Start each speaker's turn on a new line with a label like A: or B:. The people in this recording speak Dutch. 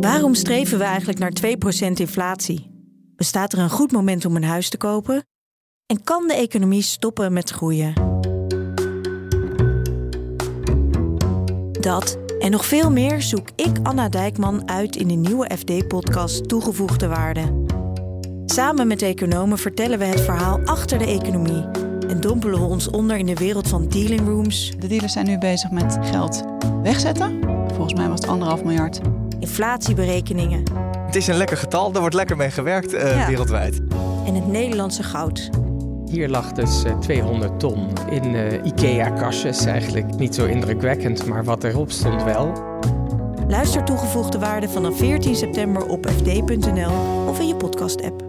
A: Waarom streven we eigenlijk naar 2% inflatie? Bestaat er een goed moment om een huis te kopen? En kan de economie stoppen met groeien? Dat en nog veel meer zoek ik, Anna Dijkman, uit in de nieuwe FD-podcast Toegevoegde Waarde. Samen met economen vertellen we het verhaal achter de economie en dompelen we ons onder in de wereld van dealing rooms,
B: De dealers zijn nu bezig met geld wegzetten. Volgens mij was het anderhalf miljard.
A: Inflatieberekeningen
C: Het is een lekker getal, daar wordt lekker mee gewerkt eh,
A: Ja.
C: wereldwijd.
A: en het Nederlandse goud.
D: Hier lag dus eh, 200 ton in eh, IKEA-kastjes. Eigenlijk niet zo indrukwekkend, maar wat erop stond wel.
A: Luister toegevoegde waarde vanaf 14 september op fd.nl of in je podcast-app.